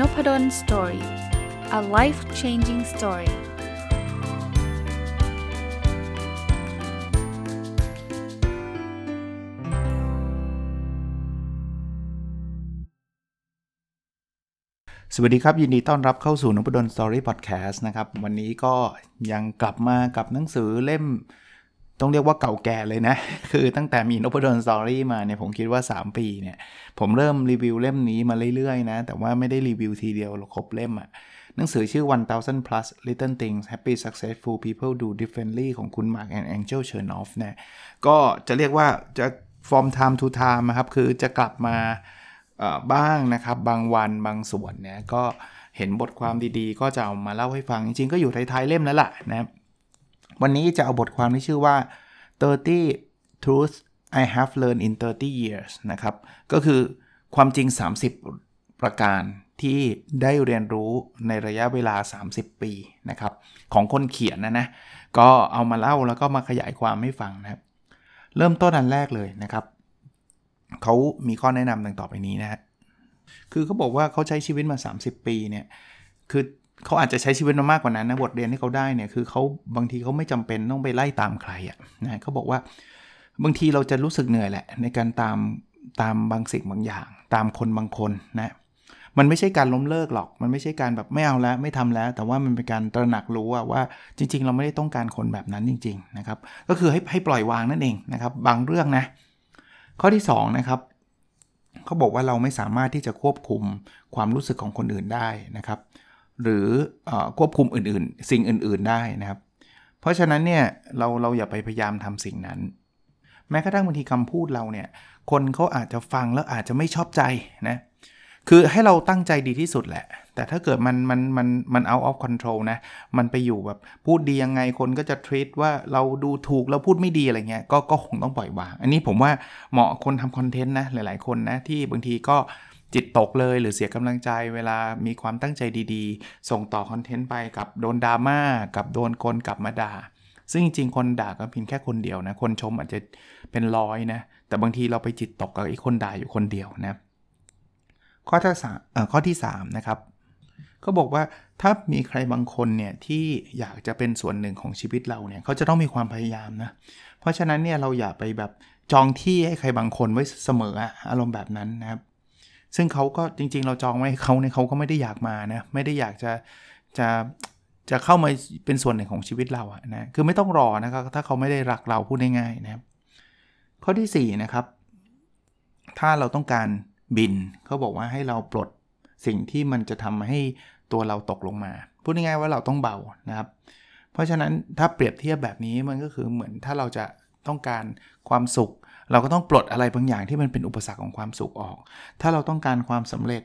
Nopadol Story a life changing story สวัสดีครับ ยินดีต้อนรับเข้าสู่นพดล Story Podcast นะครับ วันนี้ก็ยังกลับมากับหนังสือเล่ม ต้องเรียกว่าเก่าแก่เลยนะ คือตั้งแต่มีนพดล Story มาเนี่ยผมคิดว่า 3 ปีเนี่ย ผมเริ่มรีวิวเล่มนี้มาเรื่อยๆนะ แต่ว่าไม่ได้รีวิวทีเดียวครบเล่มอะ่ะหนังสือชื่อ 1000 plus little things happy successful people do differently ของคุณ Mark and Angel Chernoff เนี่ยก็จะเรียกว่าจะ from time to time นะครับ คือจะกลับมาบ้างนะครับ บางวันบางส่วนเนี่ยก็เห็นบทความดีๆ ก็จะเอามาเล่าให้ฟังจริงๆ ก็อยู่ท้ายๆเล่มแล้วล่ะนะครับ วันนี้จะเอาบทความที่ชื่อว่า 30 truths I have learned in 30 years นะครับ ก็คือความจริง 30 ประการที่ได้เรียนรู้ในระยะเวลา 30 ปีนะครับ ของคนเขียนนะนะ ก็เอามาเล่าแล้วก็มาขยายความให้ฟังนะครับ เริ่มต้นอันแรกเลยนะครับ เขามีข้อแนะนำดังต่อไปนี้นะฮะคือเขาบอกว่าเขาใช้ชีวิตมา 30 ปีเนี่ย คือ เขาอาจจะใช้ชีวิตมามากกว่านั้นนะบทเรียนที่เขาได้เนี่ยคือเขาบางทีเขาไม่จำเป็นต้องไปไล่ตามใครอะ่ะนะเขาบอกว่าบางทีเราจะรู้สึกเหนื่อยแหละ ในการตามตามบางสิ่งบางอย่าง ตามคนบางคนนะมันไม่ใช่การล้มเลิกหรอก มันไม่ใช่การแบบไม่เอาแล้ว ไม่ทำแล้ว แต่ว่ามันเป็นการตระหนักรู้ว่าจริง ๆ เราไม่ได้ต้องการคนแบบนั้นจริง ๆ นะครับ ก็คือให้ให้ปล่อยวางนั่นเองนะครับ บางเรื่องนะ ข้อที่2นะครับเขาบอกว่าเราไม่สามารถที่จะควบคุมความรู้สึกของคนอื่นได้นะครับ หรืออควบคุมอื่นๆ สิ่งอื่นๆได้นะครับ เพราะฉะนั้นเนี่ยเราเราอย่าไปพยายามทำสิ่งนั้น แม้กระทั่งบางทีคำพูดเราเนี่ยคนเขาอาจจะฟังแล้วอาจจะไม่ชอบใจนะคือให้เราตั้งใจดีที่สุดแหละ แต่ถ้าเกิดมันมันมันมัน out of control นะ มันไปอยู่แบบพูดดียังไงคนก็จะ treat ว่าเราดูถูกเราพูดไม่ดีอะไรเงี้ยก็ก็คงต้องปล่อยวาง อันนี้ผมว่าเหมาะคนทำคอนเทนต์นะหลายๆคนนะที่บางทีก็ จิตตกเลยหรือเสียกำลังใจเวลามีความตั้งใจดีๆ ส่งต่อคอนเทนต์ไปกับโดนดราม่ากับโดนคนกลับมาด่า ซึ่งจริงๆ คนด่าก็เพียงแค่คนเดียวนะ คนชมอาจจะเป็นร้อยนะ แต่บางทีเราไปจิตตกกับไอ้คนด่าอยู่คนเดียวนะ ข้อที่สามข้อที่3นะครับเขาบอกว่าถ้ามีใครบางคนเนี่ยที่อยากจะเป็นส่วนหนึ่งของชีวิตเราเนี่ยเขาจะต้องมีความพยายามนะ เพราะฉะนั้นเนี่ยเราอย่าไปแบบจองที่ให้ใครบางคนไว้เสมออารมณ์แบบนั้นนะครับ ซึ่งเขาก็จริง ๆ เราจองไว้เขาเนี่ยเขาก็ไม่ได้อยากมานะ ไม่ได้อยากจะจะจะเข้ามาเป็นส่วนหนึ่งของชีวิตเราอะนะ คือไม่ต้องรอนะครับถ้าเขาไม่ได้รักเราพูดง่ายๆนะครับ ข้อที่4นะครับ ถ้าเราต้องการบินเขาบอกว่าให้เราปลดสิ่งที่มันจะทำให้ตัวเราตกลงมา พูดง่ายๆว่าเราต้องเบานะครับ เพราะฉะนั้นถ้าเปรียบเทียบแบบนี้มันก็คือเหมือนถ้าเราจะต้องการความสุข เราก็ต้องปลดอะไรบางอย่างที่มันเป็นอุปสรรคของความสุขออก ถ้าเราต้องการความสำเร็จ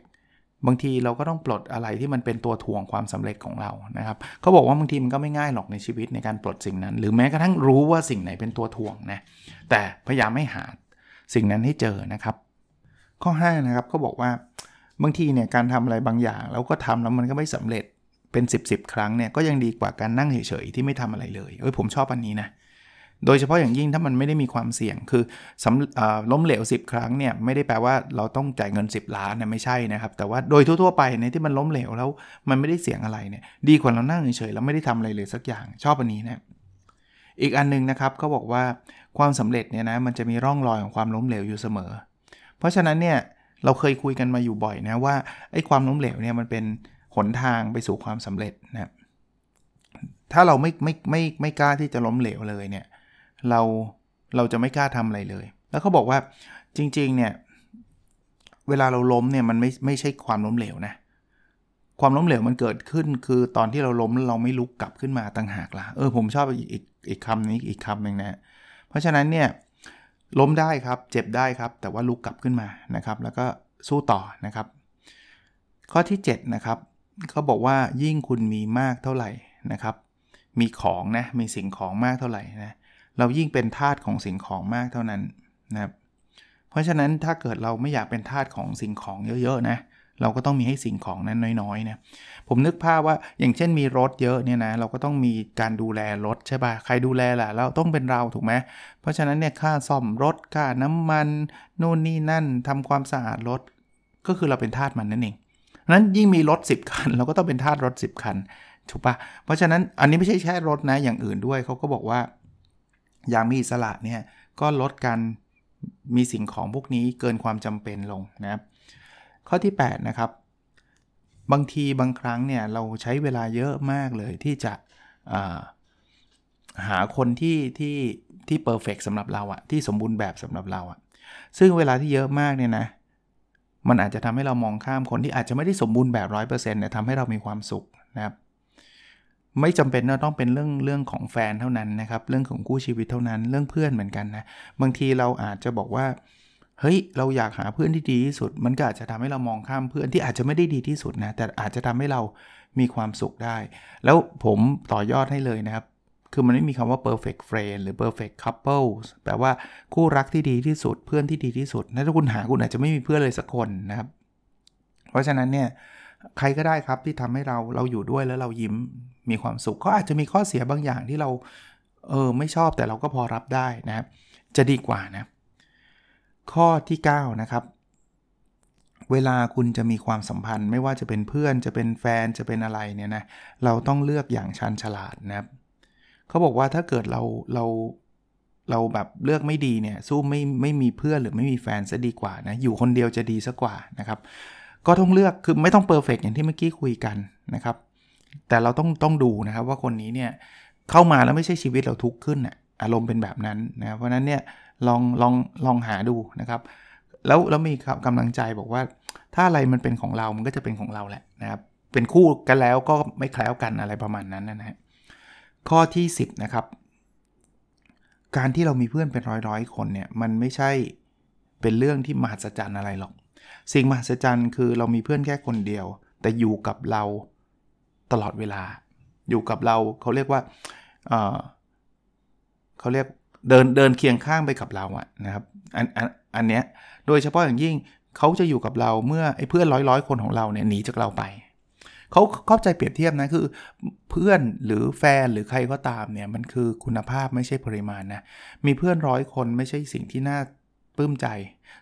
บางทีเราก็ต้องปลดอะไรที่มันเป็นตัวถ่วงความสำเร็จของเรานะครับเขาบอกว่าบางทีมันก็ไม่ง่ายหรอกในชีวิตในการปลดสิ่งนั้น หรือแม้กระทั่งรู้ว่าสิ่งไหนเป็นตัวถ่วงนะแต่พยายามไม่หาสิ่งนั้นให้เจอนะครับ ข้อ5นะครับเขาบอกว่าบางทีเนี่ยการทำอะไรบางอย่าง แล้วก็ทำแล้วมันก็ไม่สำเร็จเป็น 10บสครั้งเนี่ยก็ยังดีกว่าการนั่งเฉยๆที่ไม่ทำอะไรเลยเอ้ยผมชอบอันนี้นะ โดยเฉพาะอย่างยิ่งถ้ามันไม่ได้มีความเสี่ยง คือล้มเหลว 10 ครั้งเนี่ยไม่ได้แปลว่าเราต้องจ่ายเงิน 10 ล้านนะไม่ใช่นะครับ แต่ว่าโดยทั่วๆไปในที่มันล้มเหลวแล้วมันไม่ได้เสี่ยงอะไรเนี่ยดีกว่าเรานั่งเฉยๆแล้วไม่ได้ทำอะไรเลยสักอย่างชอบอันนี้นะอีกอันนึงนะครับเขาบอกว่าความสำเร็จเนี่ยนะมันจะมีร่องรอยของความล้มเหลวอยู่เสมอ เพราะฉะนั้นเนี่ยเราเคยคุยกันมาอยู่บ่อยนะว่าไอ้ความล้มเหลวเนี่ยมันเป็นหนทางไปสู่ความสำเร็จนะถ้าเราไม่ไม่ไม่ไม่กล้าที่จะล้มเหลวเลยเนี่ย เราเราจะไม่กล้าทำอะไรเลย แล้วเขาบอกว่าจริงๆเนี่ยเวลาเราล้มเนี่ยมันไม่ไม่ใช่ความล้มเหลวนะความล้มเหลวมันเกิดขึ้นคือตอนที่เราล้มแล้วเราไม่ลุกกลับขึ้นมาต่างหากละเออผมชอบอีกอีกอีกคำนี้อีกคำหนึ่งนะเพราะฉะนั้นเนี่ยล้มได้ครับเจ็บได้ครับ แต่ว่าลุกกลับขึ้นมานะครับ แล้วก็สู้ต่อนะครับ ข้อที่ 7 นะครับเขาบอกว่ายิ่งคุณมีมากเท่าไหร่นะครับ มีของนะมีสิ่งของมากเท่าไหร่นะ เรายิ่งเป็นทาสของสิ่งของมากเท่านั้นนะครับเพราะฉะนั้นถ้าเกิดเราไม่อยากเป็นทาสของสิ่งของเยอะๆนะเราก็ต้องมีให้สิ่งของนั้นน้อยๆนะผมนึกภาพว่าอย่างเช่นมีรถเยอะเนี่ยนะเราก็ต้องมีการดูแลรถใช่ปะ่ะใครดูแลล่ะ เราต้องเป็นเราถูกไหมเพราะฉะนั้นเนี่ยค่าซ่อมรถค่าน้ำมันนู่นนี่นั่นทำความสะอาดรถ ก็คือเราเป็นทาสมันนั่นเองนั้นยิ่งมีรถ 10 คัน เราก็ต้องเป็นทาสรถ 10 คันถูกป่ะเพราะฉะนั้นอันนี้ไม่ใช่แค่รถนะอย่างอื่นด้วยเขาก็บอกว่า อย่างมีอิสระเนี่ยก็ลดการมีสิ่งของพวกนี้เกินความจำเป็นลงนะครับข้อที่ 8 นะครับ บางทีบางครั้งเนี่ยเราใช้เวลาเยอะมากเลยที่จะหาคนที่ที่ที่เพอร์เฟกสำหรับเราอะที่สมบูรณ์แบบสำหรับเราอะซึ่งเวลาที่เยอะมากเนี่ยนะมันอาจจะทำให้เรามองข้ามคนที่อาจจะไม่ได้สมบูรณ์แบบ 100%เนี่ยทำให้เรามีความสุขนะครับ ไม่จำเป็นว่าต้องเป็นเรื่องเรื่องของแฟนเท่านั้นนะครับ เรื่องของคู่ชีวิตเท่านั้นเรื่องเพื่อนเหมือนกันนะบางทีเราอาจจะบอกว่าเฮ้ยเราอยากหาเพื่อนที่ดีที่สุด มันก็อาจจะทำให้เรามองข้ามเพื่อนที่อาจจะไม่ได้ดีที่สุดนะแต่อาจจะทำให้เรามีความสุขได้ แล้วผมต่อยอดให้เลยนะครับ คือมันไม่มีคำว่า perfect friend หรือ perfect couple แปลว่าคู่รักที่ดีที่สุดเพื่อนที่ดีที่สุดถ้าคุณหาคุณอาจจะไม่มีเพื่อนเลยสักคนนะครับ เพราะฉะนั้นเนี่ยใครก็ได้ครับที่ทำให้เราเราอยู่ด้วยแล้วเรายิ้ม มีความสุขก็อาจจะมีข้อเสียบางอย่างที่เราเออไม่ชอบแต่เราก็พอรับได้นะครับ จะดีกว่านะ ข้อที่ 9 นะครับ เวลาคุณจะมีความสัมพันธ์ ไม่ว่าจะเป็นเพื่อนจะเป็นแฟนจะเป็นอะไรเนี่ยนะเราต้องเลือกอย่างชันฉลาดนะครับเขาบอกว่าถ้าเกิดเราเราเราแบบเลือกไม่ดีเนี่ยสู้ไม่ไม่มีเพื่อนหรือไม่มีแฟนซะดีกว่านะอยู่คนเดียวจะดีซะกว่านะครับ ก็ต้องเลือกคือไม่ต้องเพอร์เฟกอย่างที่เมื่อกี้คุยกันนะครับ แต่เราต้องต้องดูนะครับว่าคนนี้เนี่ยเข้ามาแล้วไม่ใช่ชีวิตเราทุกข์ขึ้นอะอารมณ์เป็นแบบนั้นนะเพราะนั้นเนี่ยลองลองลองหาดูนะครับแล้วแล้วมีกำลังใจบอกว่า ถ้าอะไรมันเป็นของเรา มันก็จะเป็นของเราแหละนะครับเป็นคู่กันแล้วก็ไม่แคล้วกันอะไรประมาณนั้นนะฮะข้อที่ 10 นะครับ การที่เรามีเพื่อนเป็นร้อยๆ คนเนี่ยมันไม่ใช่เป็นเรื่องที่มหัศจรรย์อะไรหรอก สิ่งมหัศจรรย์คือเรามีเพื่อนแค่คนเดียว แต่อยู่กับเรา ตลอดเวลา อยู่กับเราเขาเรียกว่าเเขาเรียกเดินเดินเคียงข้างไปกับเราอะนะครับอันอันอันเนี้ยโดยเฉพาะอย่างยิ่งเขาจะอยู่กับเราเมื่อไอ้เพื่อนร้อยร้อยคนของเราเนี่ยหนีจากเราไปเขาเข้าใจเปรียบเทียบนะคือเพื่อนหรือแฟนหรือใครก็ตามเนี่ยมันคือคุณภาพไม่ใช่ปริมาณนะมีเพื่อนร้อยคนไม่ใช่สิ่งที่น่าปลื้มใจ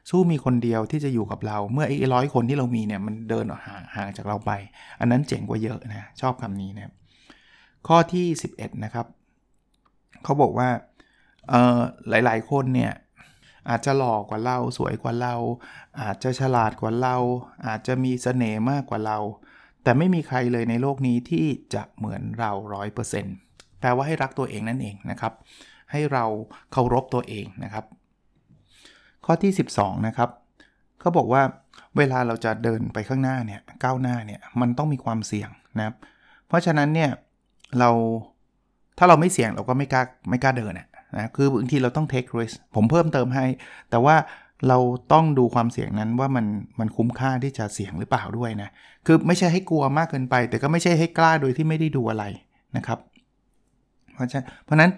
สู้มีคนเดียวที่จะอยู่กับเรา เมื่อไอ้ร้อยคนที่เรามีเนี่ยมันเดินออกห่างห่างจากเราไป อันนั้นเจ๋งกว่าเยอะนะชอบคำนี้นะข้อที่ 11 นะครับเขาบอกว่าเออหลาย ๆ คนเนี่ยอาจจะหล่อกว่าเราสวยกว่าเรา อาจจะฉลาดกว่าเรา อาจจะมีเสน่ห์มากกว่าเรา แต่ไม่มีใครเลยในโลกนี้ที่จะเหมือนเรา100%แปลว่าให้รักตัวเองนั่นเองนะครับ ให้เราเคารพตัวเองนะครับ ข้อที่ 12 นะครับเขาบอกว่าเวลาเราจะเดินไปข้างหน้าเนี่ยก้าวหน้าเนี่ยมันต้องมีความเสี่ยงนะครับ เพราะฉะนั้นเนี่ยเราถ้าเราไม่เสี่ยงเราก็ไม่กล้าไม่กล้าเดินนะคือบางทีเราต้อง take risk ผมเพิ่มเติมให้ แต่ว่าเราต้องดูความเสี่ยงนั้นว่ามันมันคุ้มค่าที่จะเสี่ยงหรือเปล่าด้วยนะ คือไม่ใช่ให้กลัวมากเกินไป แต่ก็ไม่ใช่ให้กล้าโดยที่ไม่ได้ดูอะไรนะครับ เพราะฉะนั้นเพราะนั้น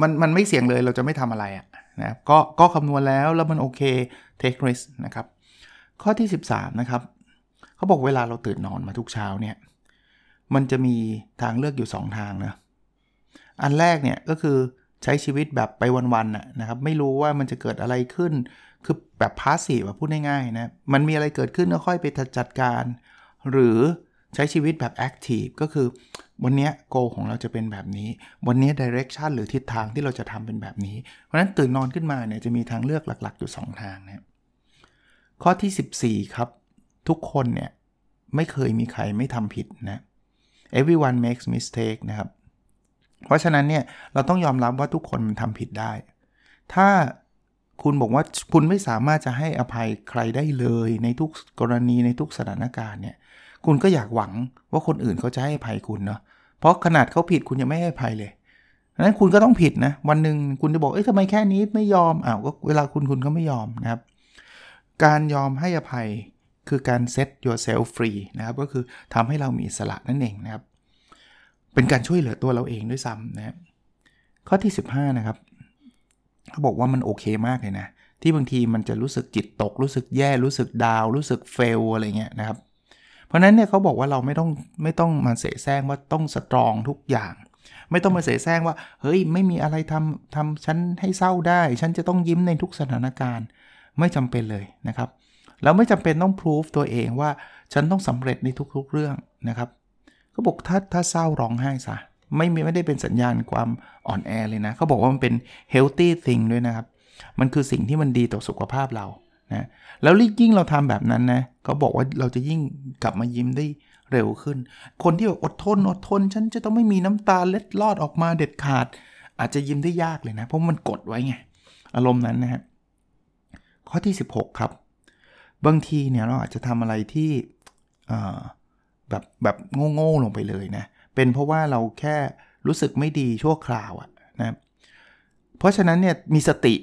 มันมันไม่เสี่ยงเลยเราจะไม่ทำอะไรอะ นะก็ก็คำนวณแล้วแล้วมันโอเค take risk นะครับ ข้อที่ 13 นะครับเขาบอกเวลาเราตื่นนอนมาทุกเช้าเนี่ยมันจะมีทางเลือกอยู่ 2 ทางนะอันแรกเนี่ยก็คือใช้ชีวิตแบบไปวันๆนะครับไม่รู้ว่ามันจะเกิดอะไรขึ้น คือแบบพาสซีฟพูดง่ายๆนะมันมีอะไรเกิดขึ้นก็ค่อยไปจัดการ หรือใช้ชีวิตแบบแอคทีฟก็คือ วันนี้โกของเราจะเป็นแบบนี้ วันนี้ดิเรกชันหรือทิศทางที่เราจะทำเป็นแบบนี้ เพราะฉะนั้นตื่นนอนขึ้นมาเนี่ยจะมีทางเลือกหลัก ๆ อยู่ 2 ทางนะข้อที่ 14 ครับ ทุกคนเนี่ยไม่เคยมีใครไม่ทำผิดนะ everyone makes mistake นะครับ เพราะฉะนั้นเนี่ยเราต้องยอมรับว่าทุกคนมันทำผิดได้ ถ้าคุณบอกว่าคุณไม่สามารถจะให้อภัยใครได้เลยในทุกกรณีในทุกสถานการณ์เนี่ย คุณก็อยากหวังว่าคนอื่นเขาจะให้ภัยคุณเนาะเพราะขนาดเขาผิดคุณยังไม่ให้ภัยเลยนั้นคุณก็ต้องผิดนะ วันหนึ่งคุณจะบอกเอ้ยทำไมแค่นี้ไม่ยอมอ้าวก็เวลาคุณคุณก็ไม่ยอมนะครับ การยอมให้อภัยคือการ set yourself free นะครับ ก็คือทำให้เรามีอิสละนั่นเองนะครับ เป็นการช่วยเหลือตัวเราเองด้วยซ้ำนะข้อที่ 15 นะครับเขาบอกว่ามันโอเคมากเลยนะ ที่บางทีมันจะรู้สึกจิตตก รู้สึกแย่รู้สึกดาว รู้สึกเฟลอะไรเงี้ยนะครับ เพราะนั้นเนี่ยเขาบอกว่าเราไม่ต้องไม่ต้องมาเสแสร้งว่าต้องสตรองทุกอย่าง ไม่ต้องมาเสแสร้งว่า เฮ้ยไม่มีอะไรทำทำฉันให้เศร้าได้ ฉันจะต้องยิ้มในทุกสถานการณ์ ไม่จำเป็นเลยนะครับแล้วไม่จำเป็นต้องพิสูจตัวเองว่าฉันต้องสำเร็จในทุกๆเรื่องนะครับเขาบอกถ้าถ้าเศร้าร้องไห้ซะไม่ไม่ได้เป็นสัญญาณความอ่อนแอเลยนะเขาบอกว่ามันเป็น healthy thing ด้วยนะครับ มันคือสิ่งที่มันดีต่อสุขภาพเรา นะแล้วยิ่งเราทำแบบนั้นนะเขาบอกว่าเราจะยิ่งกลับมายิ้มได้เร็วขึ้น คนที่แบบอดทนอดทน ฉันจะต้องไม่มีน้ำตาเล็ดลอดออกมาเด็ดขาด อาจจะยิ้มได้ยากเลยนะ เพราะมันกดไว้ไง อารมณ์นั้นนะฮะข้อที่ 16 ครับ บางทีเนี่ยเราอาจจะทำอะไรที่แบบแบบโง่ๆลงไปเลยนะ เป็นเพราะว่าเราแค่รู้สึกไม่ดีชั่วคราวอะนะเพราะฉะนั้นเนี่ยมีสติ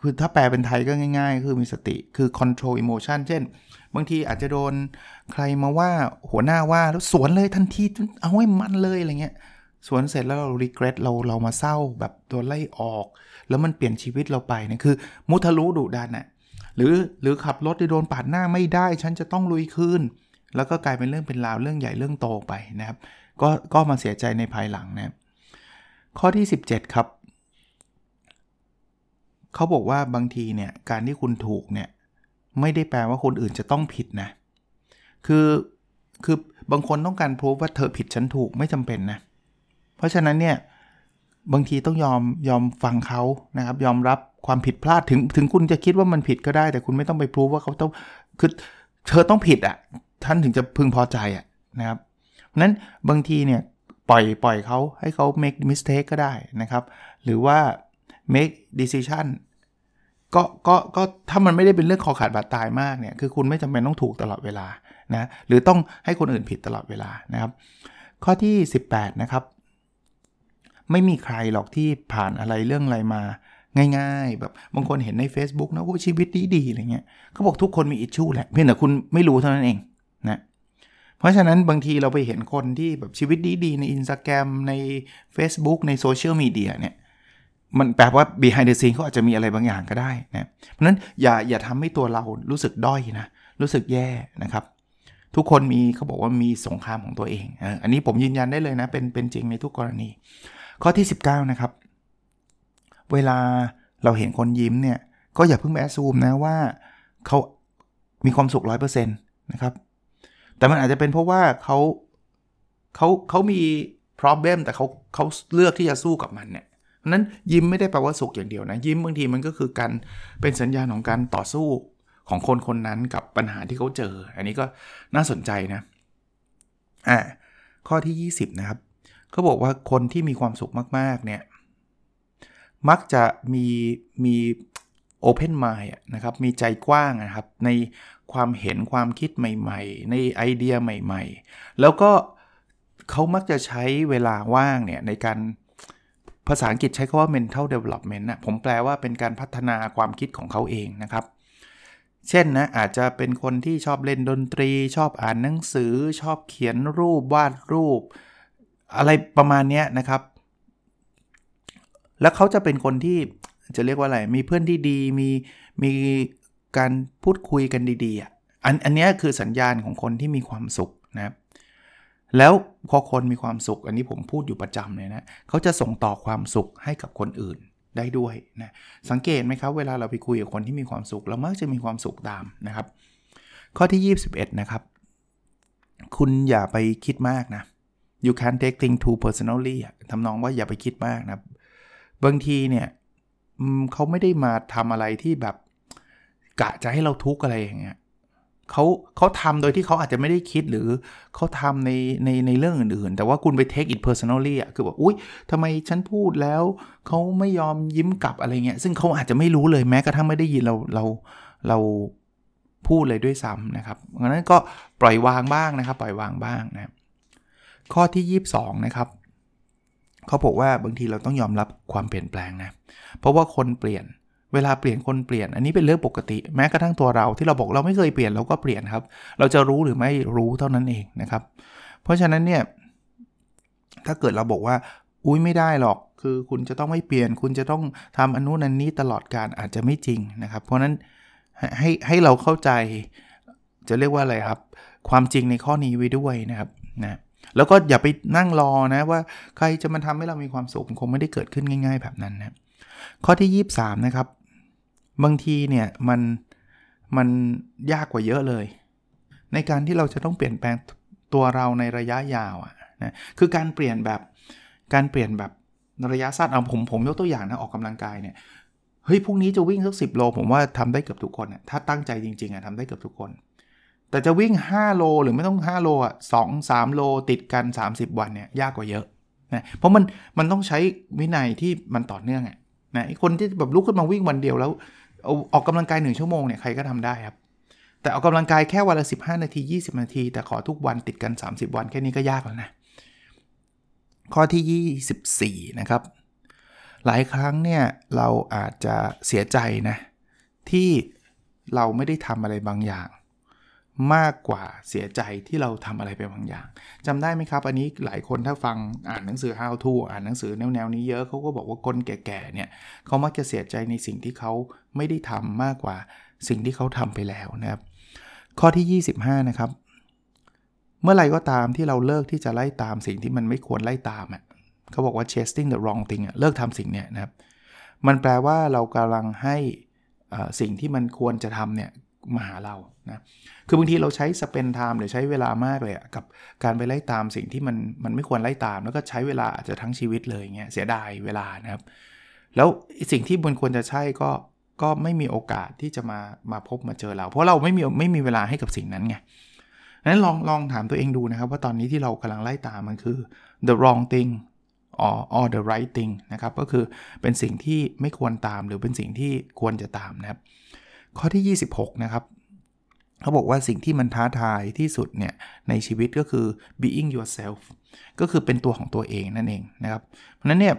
คือถ้าแปลเป็นไทยก็ง่าย ๆ คือมีสติคือ control emotion เช่น บางทีอาจจะโดนใครมาว่าหัวหน้าว่าแล้วสวนเลยทันทีเอาให้มันเลยอะไรเงี้ยสวนเสร็จแล้วเรา regret เราเรามาเศร้าแบบโดนไล่ออก แล้วมันเปลี่ยนชีวิตเราไปเนี่ยคือ มุทะลุดุดันอะหรือหรือขับรถโดนปาดหน้าไม่ได้ ฉันจะต้องลุยคืนแล้วก็กลายเป็นเรื่องเป็นราวเรื่องใหญ่เรื่องโตไปนะครับ ก็ก็มาเสียใจในภายหลังนะข้อที่ 17 ครับ เขาบอกว่าบางทีเนี่ยการที่คุณถูกเนี่ยไม่ได้แปลว่าคนอื่นจะต้องผิดนะ คือคือบางคนต้องการพูดว่าเธอผิดฉันถูกไม่จำเป็นนะ เพราะฉะนั้นเนี่ยบางทีต้องยอมยอมฟังเขานะครับ ยอมรับความผิดพลาดถึงถึงคุณจะคิดว่ามันผิดก็ได้ แต่คุณไม่ต้องไปพูดว่าเขาต้องคือเธอต้องผิดอะ่ะท่านถึงจะพึงพอใจอะ่ะนะครับเพราะนั้นบางทีเนี่ยปล่อยปล่อยเขาให้เขา make mistake ก็ได้นะครับ หรือว่า make decision ก็ก็ก็ถ้ามันไม่ได้เป็นเรื่องคอขาดบาดตายมากเนี่ยคือคุณไม่จำเป็นต้องถูกตลอดเวลานะหรือต้องให้คนอื่นผิดตลอดเวลานะครับ ข้อที่ 18 นะครับ ไม่มีใครหรอกที่ผ่านอะไรเรื่องอะไรมาง่ายๆ แบบบางคนเห็นใน Facebook นะว่าชีวิตดีๆอะไรเงี้ยเขาบอกทุกคนมีอิชชูแหละเพียงแต่คุณไม่รู้เท่านั้นเองนะเพราะฉะนั้นบางทีเราไปเห็นคนที่แบบชีวิตดีๆใน Instagram ใน Facebook ในโซเชียลมีเดียเนี่ย มันแปลว่า behind the scene เขาอาจจะมีอะไรบางอย่างก็ได้นะเพราะนั้นอย่าอย่าทำให้ตัวเรารู้สึกด้อยนะ รู้สึกแย่นะครับ ทุกคนมีเขาบอกว่ามีสงครามของตัวเอง อันนี้ผมยืนยันได้เลยนะ เป็นเป็นจริงในทุกกรณี ข้อที่ 19 นะครับ เวลาเราเห็นคนยิ้มเนี่ย ก็อย่าเพิ่งแอสซูมนะว่าเขามีความสุข 100%นะครับ แต่มันอาจจะเป็นเพราะว่าเขาเขาเขามี problem แต่เขาเขาเลือกที่จะสู้กับมันเนี่ย นั้นยิ้มไม่ได้แปลว่าสุขอย่างเดียวนะ ยิ้มบางทีมันก็คือการเป็นสัญญาณของการต่อสู้ของคนคนนั้นกับปัญหาที่เขาเจอ อันนี้ก็น่าสนใจนะอ่าข้อที่ 20 นะครับเขาบอกว่าคนที่มีความสุขมาก ๆ เนี่ย มักจะมีมี Open Mind นะครับ มีใจกว้างนะครับ ในความเห็นความคิดใหม่ ๆ ในไอเดียใหม่ ๆ แล้วก็เขามักจะใช้เวลาว่างเนี่ยในการ ภาษาอังกฤษใช้คาว่า mental development นะผมแปลว่าเป็นการพัฒนาความคิดของเขาเองนะครับ เช่นนะอาจจะเป็นคนที่ชอบเล่นดนตรี ชอบอ่านหนังสือ ชอบเขียนรูปวาดรูป อะไรประมาณนี้นะครับ แล้วเขาจะเป็นคนที่จะเรียกว่าอะไร มีเพื่อนที่ดี มีมีการพูดคุยกันดีๆอะอันอันนี้คือสัญญาณของคนที่มีความสุขนะครับ แล้วพอคนมีความสุข อันนี้ผมพูดอยู่ประจำเลยนะเขาจะส่งต่อความสุขให้กับคนอื่นได้ด้วยนะสังเกตไหมครับ เวลาเราไปคุยกับคนที่มีความสุข เรามักจะมีความสุขตามนะครับ ข้อที่ 21 นะครับ คุณอย่าไปคิดมากนะ you can't take things too personally ทำนองว่าอย่าไปคิดมากนะ บางทีเนี่ยเขาไม่ได้มาทำอะไรที่แบบกะจะให้เราทุกข์อะไรอย่างเงี้ย เขาเขาทำโดยที่เขาอาจจะไม่ได้คิดหรือเขาทำในในในเรื่องอื่นๆ แต่ว่าคุณไป take it personally อะคือแบบอุ้ยทำไมฉันพูดแล้วเขาไม่ยอมยิ้มกลับอะไรเงี้ยซึ่งเขาอาจจะไม่รู้เลยแม้กระทั่งไม่ได้ยินเราเราเราพูดเลยด้วยซ้ำนะครับดังนั้นก็ปล่อยวางบ้างนะครับ ปล่อยวางบ้างนะข้อที่ 22 นะครับเขาบอกว่าบางทีเราต้องยอมรับความเปลี่ยนแปลงนะเพราะว่าคนเปลี่ยน เวลาเปลี่ยนคนเปลี่ยนอันนี้เป็นเรื่องปกติ แม้กระทั่งตัวเราที่เราบอกเราไม่เคยเปลี่ยนเราก็เปลี่ยนครับ เราจะรู้หรือไม่รู้เท่านั้นเองนะครับ เพราะฉะนั้นเนี่ยถ้าเกิดเราบอกว่าอุ้ยไม่ได้หรอกคือคุณจะต้องไม่เปลี่ยน คุณจะต้องทำอนุนันนี้ตลอดการอาจจะไม่จริงนะครับ เพราะนั้นให้ให้เราเข้าใจจะเรียกว่าอะไรครับ ความจริงในข้อนี้ไว้ด้วยนะครับนะแล้วก็อย่าไปนั่งรอนะว่าใครจะมาทำให้เรามีความสุขคงไม่ได้เกิดขึ้นง่าย ๆ แบบนั้นนะข้อที่ 23 นะครับ บางทีเนี่ยมันมันยากกว่าเยอะเลย ในการที่เราจะต้องเปลี่ยนแปลงตัวเราในระยะยาวอะนะคือการเปลี่ยนแบบการเปลี่ยนแบบระยะสั้นเอาผมผมยกตัวอย่างนะออกกำลังกายเนี่ยเฮ้ยพรุ่งนี้จะวิ่งสักสิโล ผมว่าทำได้เกือบทุกคนนะถ้าตั้งใจจริงๆอะทำได้เกือบทุกคน แต่จะวิ่ง 5 โลหรือไม่ต้อง 5 โลอะสองสามโลติดกัน 30 วันเนี่ยยากกว่าเยอะนะเพราะมันมันต้องใช้วินัยที่มันต่อเนื่องอะนะคนที่แบบลุกขึ้นมาวิ่งวันเดียวแล้ว ออกกำลังกาย1ชั่วโมงเนี่ยใครก็ทำได้ครับ แต่ออกกำลังกายแค่วันละ 15 นาที 20 นาที แต่ขอทุกวันติดกัน 30 วันแค่นี้ก็ยากแล้วนะ ข้อที่ 24 นะครับ หลายครั้งเนี่ยเราอาจจะเสียใจนะที่เราไม่ได้ทำอะไรบางอย่าง มากกว่าเสียใจที่เราทำอะไรไปบางอย่างจำได้ไหมครับ อันนี้หลายคนถ้าฟังอ่านหนังสือ how to อ่านหนังสือแนวๆนี้เยอะเขาก็บอกว่าคนแก่ๆเนี่ยเขามักจะเสียใจในสิ่งที่เขาไม่ได้ทำมากกว่าสิ่งที่เขาทำไปแล้วนะครับ ข้อที่ 25 นะครับ เมื่อไรก็ตามที่เราเลิกที่จะไล่ตามสิ่งที่มันไม่ควรไล่ตามอะเขาบอกว่า chasing the wrong thing อะเลิกทำสิ่งเนี้ยนะครับ มันแปลว่าเรากำลังให้สิ่งที่มันควรจะทำเนี่ย มาหาเรานะคือบางทีเราใช้ spend time หรือใช้เวลามากเลยกับการไปไล่ตามสิ่งที่มันมันไม่ควรไล่ตาม แล้วก็ใช้เวลาอาจจะทั้งชีวิตเลยเงี้ยเสียดายเวลานะครับ แล้วสิ่งที่มันควรจะใช่ก็ก็ไม่มีโอกาสที่จะมามาพบมาเจอเรา เพราะเราไม่มีไม่มีเวลาให้กับสิ่งนั้นไงนั้นลองลองถามตัวเองดูนะครับ ว่าตอนนี้ที่เรากำลังไล่ตามมันคือ the wrong thing or or the right thing นะครับก็คือเป็นสิ่งที่ไม่ควรตามหรือเป็นสิ่งที่ควรจะตามนะครับ ข้อที่ 26 นะครับเขาบอกว่าสิ่งที่มันท้าทายที่สุดเนี่ยในชีวิตก็คือ being yourself ก็คือเป็นตัวของตัวเองนั่นเองนะครับ เพราะนั้นเนี่ย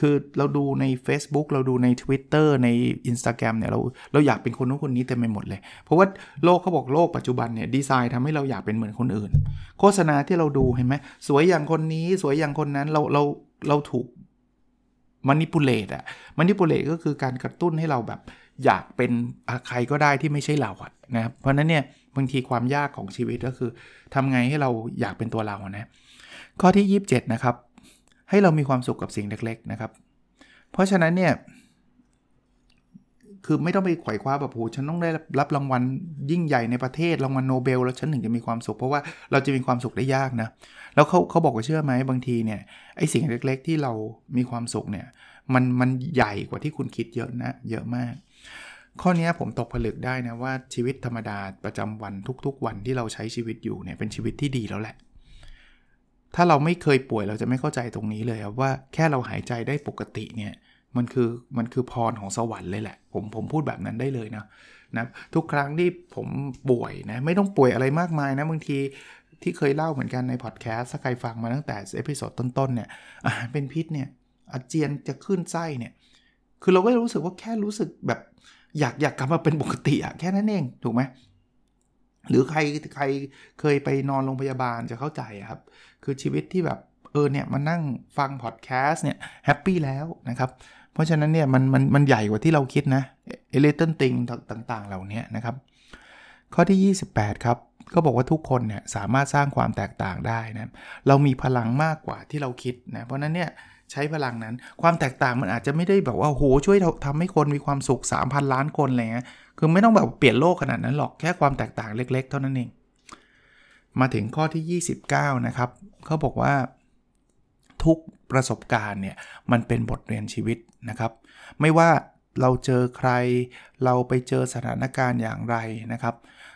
คือเราดูใน Facebook เราดูใน Twitter ใน Instagram เนี่ยเราเราอยากเป็นคนนู้นคนนี้เต็มไปหมดเลย เพราะว่าโลกเขาบอกโลกปัจจุบันเนี่ยดีไซน์ทำให้เราอยากเป็นเหมือนคนอื่น โฆษณาที่เราดูเห็นไหมสวยอย่างคนนี้สวยอย่างคนนั้นเราเราเราถูกมานิปูเลตอะมานิปูเลตก็คือการกระตุ้นให้เราแบบ อยากเป็นใครก็ได้ที่ไม่ใช่เราอะนะครับเพราะนั้นเนี่ยบางทีความยากของชีวิตก็คือทำไงให้เราอยากเป็นตัวเรานะข้อที่ 27 นะครับ ให้เรามีความสุขกับสิ่งเล็กๆนะครับ เพราะฉะนั้นเนี่ยคือไม่ต้องไปไขว่คว้าแบบโหฉันต้องได้รับรางวัลยิ่งใหญ่ในประเทศรางวัลโนเบล แล้วฉันถึงจะมีความสุข เพราะว่าเราจะมีความสุขได้ยากนะ แล้วเขาเขาบอกว่าเชื่อไหมบางทีเนี่ยไอสิ่งเล็กๆ ที่เรามีความสุขเนี่ยมันมันใหญ่กว่าที่คุณคิดเยอะนะเยอะมาก ข้อนี้ผมตกผลึกได้นะว่าชีวิตธรรมดาประจำวันทุกๆ วันที่เราใช้ชีวิตอยู่เนี่ยเป็นชีวิตที่ดีแล้วแหละ ถ้าเราไม่เคยป่วยเราจะไม่เข้าใจตรงนี้เลยว่าแค่เราหายใจได้ปกติเนี่ยมันคือมันคือพรของสวรรค์เลยแหละ ผมผมพูดแบบนั้นได้เลยนะนะทุกครั้งที่ผมป่วยนะไม่ต้องป่วยอะไรมากมายนะบางทีที่เคยเล่าเหมือนกันในพอดแคสต์ถ้าใครฟังมาตั้งแต่ episode ต้นๆเนี่ยอาหารเป็นพิษเนี่ยอาเจียนจะคลื่นไส้เนี่ยคือเราก็รู้สึกว่าแค่รู้สึกแบบ อยากอยากกลับมาเป็นปกติอะแค่นั้นเองถูกไหมหรือใครใครเคยไปนอนโรงพยาบาลจะเข้าใจครับ คือชีวิตที่แบบเออเนี่ยมานั่งฟังพอดแคสต์เนี่ย happy แล้วนะครับ เพราะฉะนั้นเนี่ยมันมันมันใหญ่กว่าที่เราคิดนะไอ้ little thing ต่างๆ เหล่านี้นะครับ ข้อที่ 28 ครับ ก็บอกว่าทุกคนเนี่ยสามารถสร้างความแตกต่างได้นะเรามีพลังมากกว่าที่เราคิดนะเพราะนั้นเนี่ย ใช้พลังนั้น ความแตกต่างมันอาจจะไม่ได้แบบว่าโหช่วยทำให้คนมีความสุข 3,000 ล้านคนอะไรเงี้ยคือไม่ต้องแบบเปลี่ยนโลกขนาดนั้นหรอกแค่ความแตกต่างเล็ก ๆ เท่านั้นเอง มาถึงข้อที่ 29 นะครับเขาบอกว่าทุกประสบการณ์เนี่ยมันเป็นบทเรียนชีวิตนะครับ ไม่ว่าเราเจอใคร เราไปเจอสถานการณ์อย่างไรนะครับ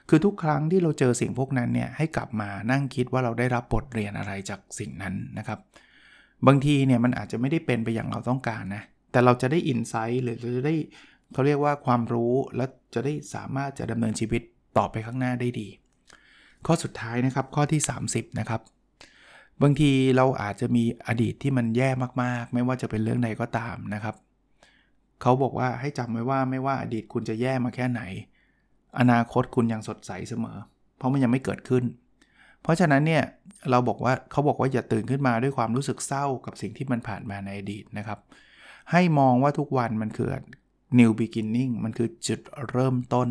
คือทุกครั้งที่เราเจอสิ่งพวกนั้นเนี่ยให้กลับมานั่งคิดว่าเราได้รับบทเรียนอะไรจากสิ่งนั้นนะครับ บางทีเนี่ยมันอาจจะไม่ได้เป็นไปอย่างเราต้องการนะ แต่เราจะได้อินไซต์หรือจะได้เขาเรียกว่าความรู้และจะได้สามารถจะดำเนินชีวิตต่อไปข้างหน้าได้ดี ข้อสุดท้ายนะครับข้อที่ 30 นะครับ บางทีเราอาจจะมีอดีตที่มันแย่มากๆ ไม่ว่าจะเป็นเรื่องใดก็ตามนะครับ เขาบอกว่าให้จำไว้ว่าไม่ว่าอดีตคุณจะแย่มาแค่ไหน อนาคตคุณยังสดใสเสมอ เพราะมันยังไม่เกิดขึ้น เพราะฉะนั้นเนี่ยเราบอกว่าเขาบอกว่าอย่าตื่นขึ้นมาด้วยความรู้สึกเศร้ากับสิ่งที่มันผ่านมาในอดีตนะครับ ให้มองว่าทุกวันมันคือ new beginning มันคือจุดเริ่มต้น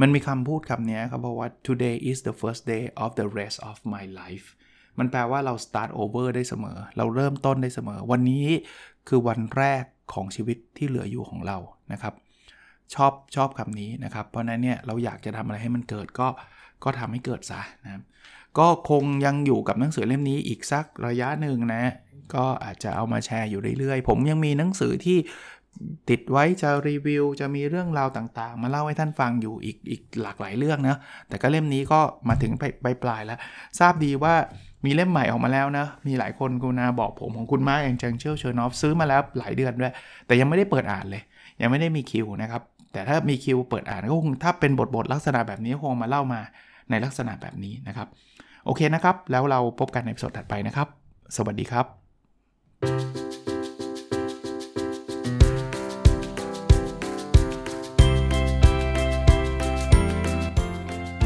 มันมีคำพูดคำนี้ครับบอกว่า today is the first day of the rest of my life มันแปลว่าเรา start over ได้เสมอ เราเริ่มต้นได้เสมอ วันนี้คือวันแรกของชีวิตที่เหลืออยู่ของเรานะครับ ชอบชอบคำนี้นะครับ เพราะนั้นเนี่ยเราอยากจะทำอะไรให้มันเกิดก็ก็ทำให้เกิดซะนะครับ ก็คงยังอยู่กับหนังสือเล่มนี้อีกสักระยะหนึ่งนะ ก็อาจจะเอามาแชร์อยู่เรื่อยๆ ผมยังมีหนังสือที่ติดไว้จะรีวิว จะมีเรื่องราวต่างๆ มาเล่าให้ท่านฟังอยู่อีกอีกหลากหลายเรื่องนะ แต่ก็เล่มนี้ก็มาถึงปลายปลายแล้ว ทราบดีว่ามีเล่มใหม่ออกมาแล้วนะ มีหลายคนกูนาบอกผมของคุณ Marc and Angel Chernoff ซื้อมาแล้วหลายเดือนด้วย แต่ยังไม่ได้เปิดอ่านเลย ยังไม่ได้มีคิวนะครับ แต่ถ้ามีคิวเปิดอ่านก็คงถ้าเป็นบทบทลักษณะแบบนี้คงมาเล่ามา ในลักษณะแบบนี้นะครับ โอเคนะครับ แล้วเราพบกันในสดถัดไปนะครับ สวัสดีครับ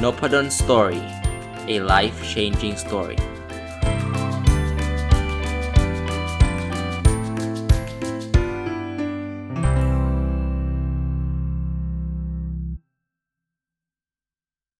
n o p a d o n Story a life changing story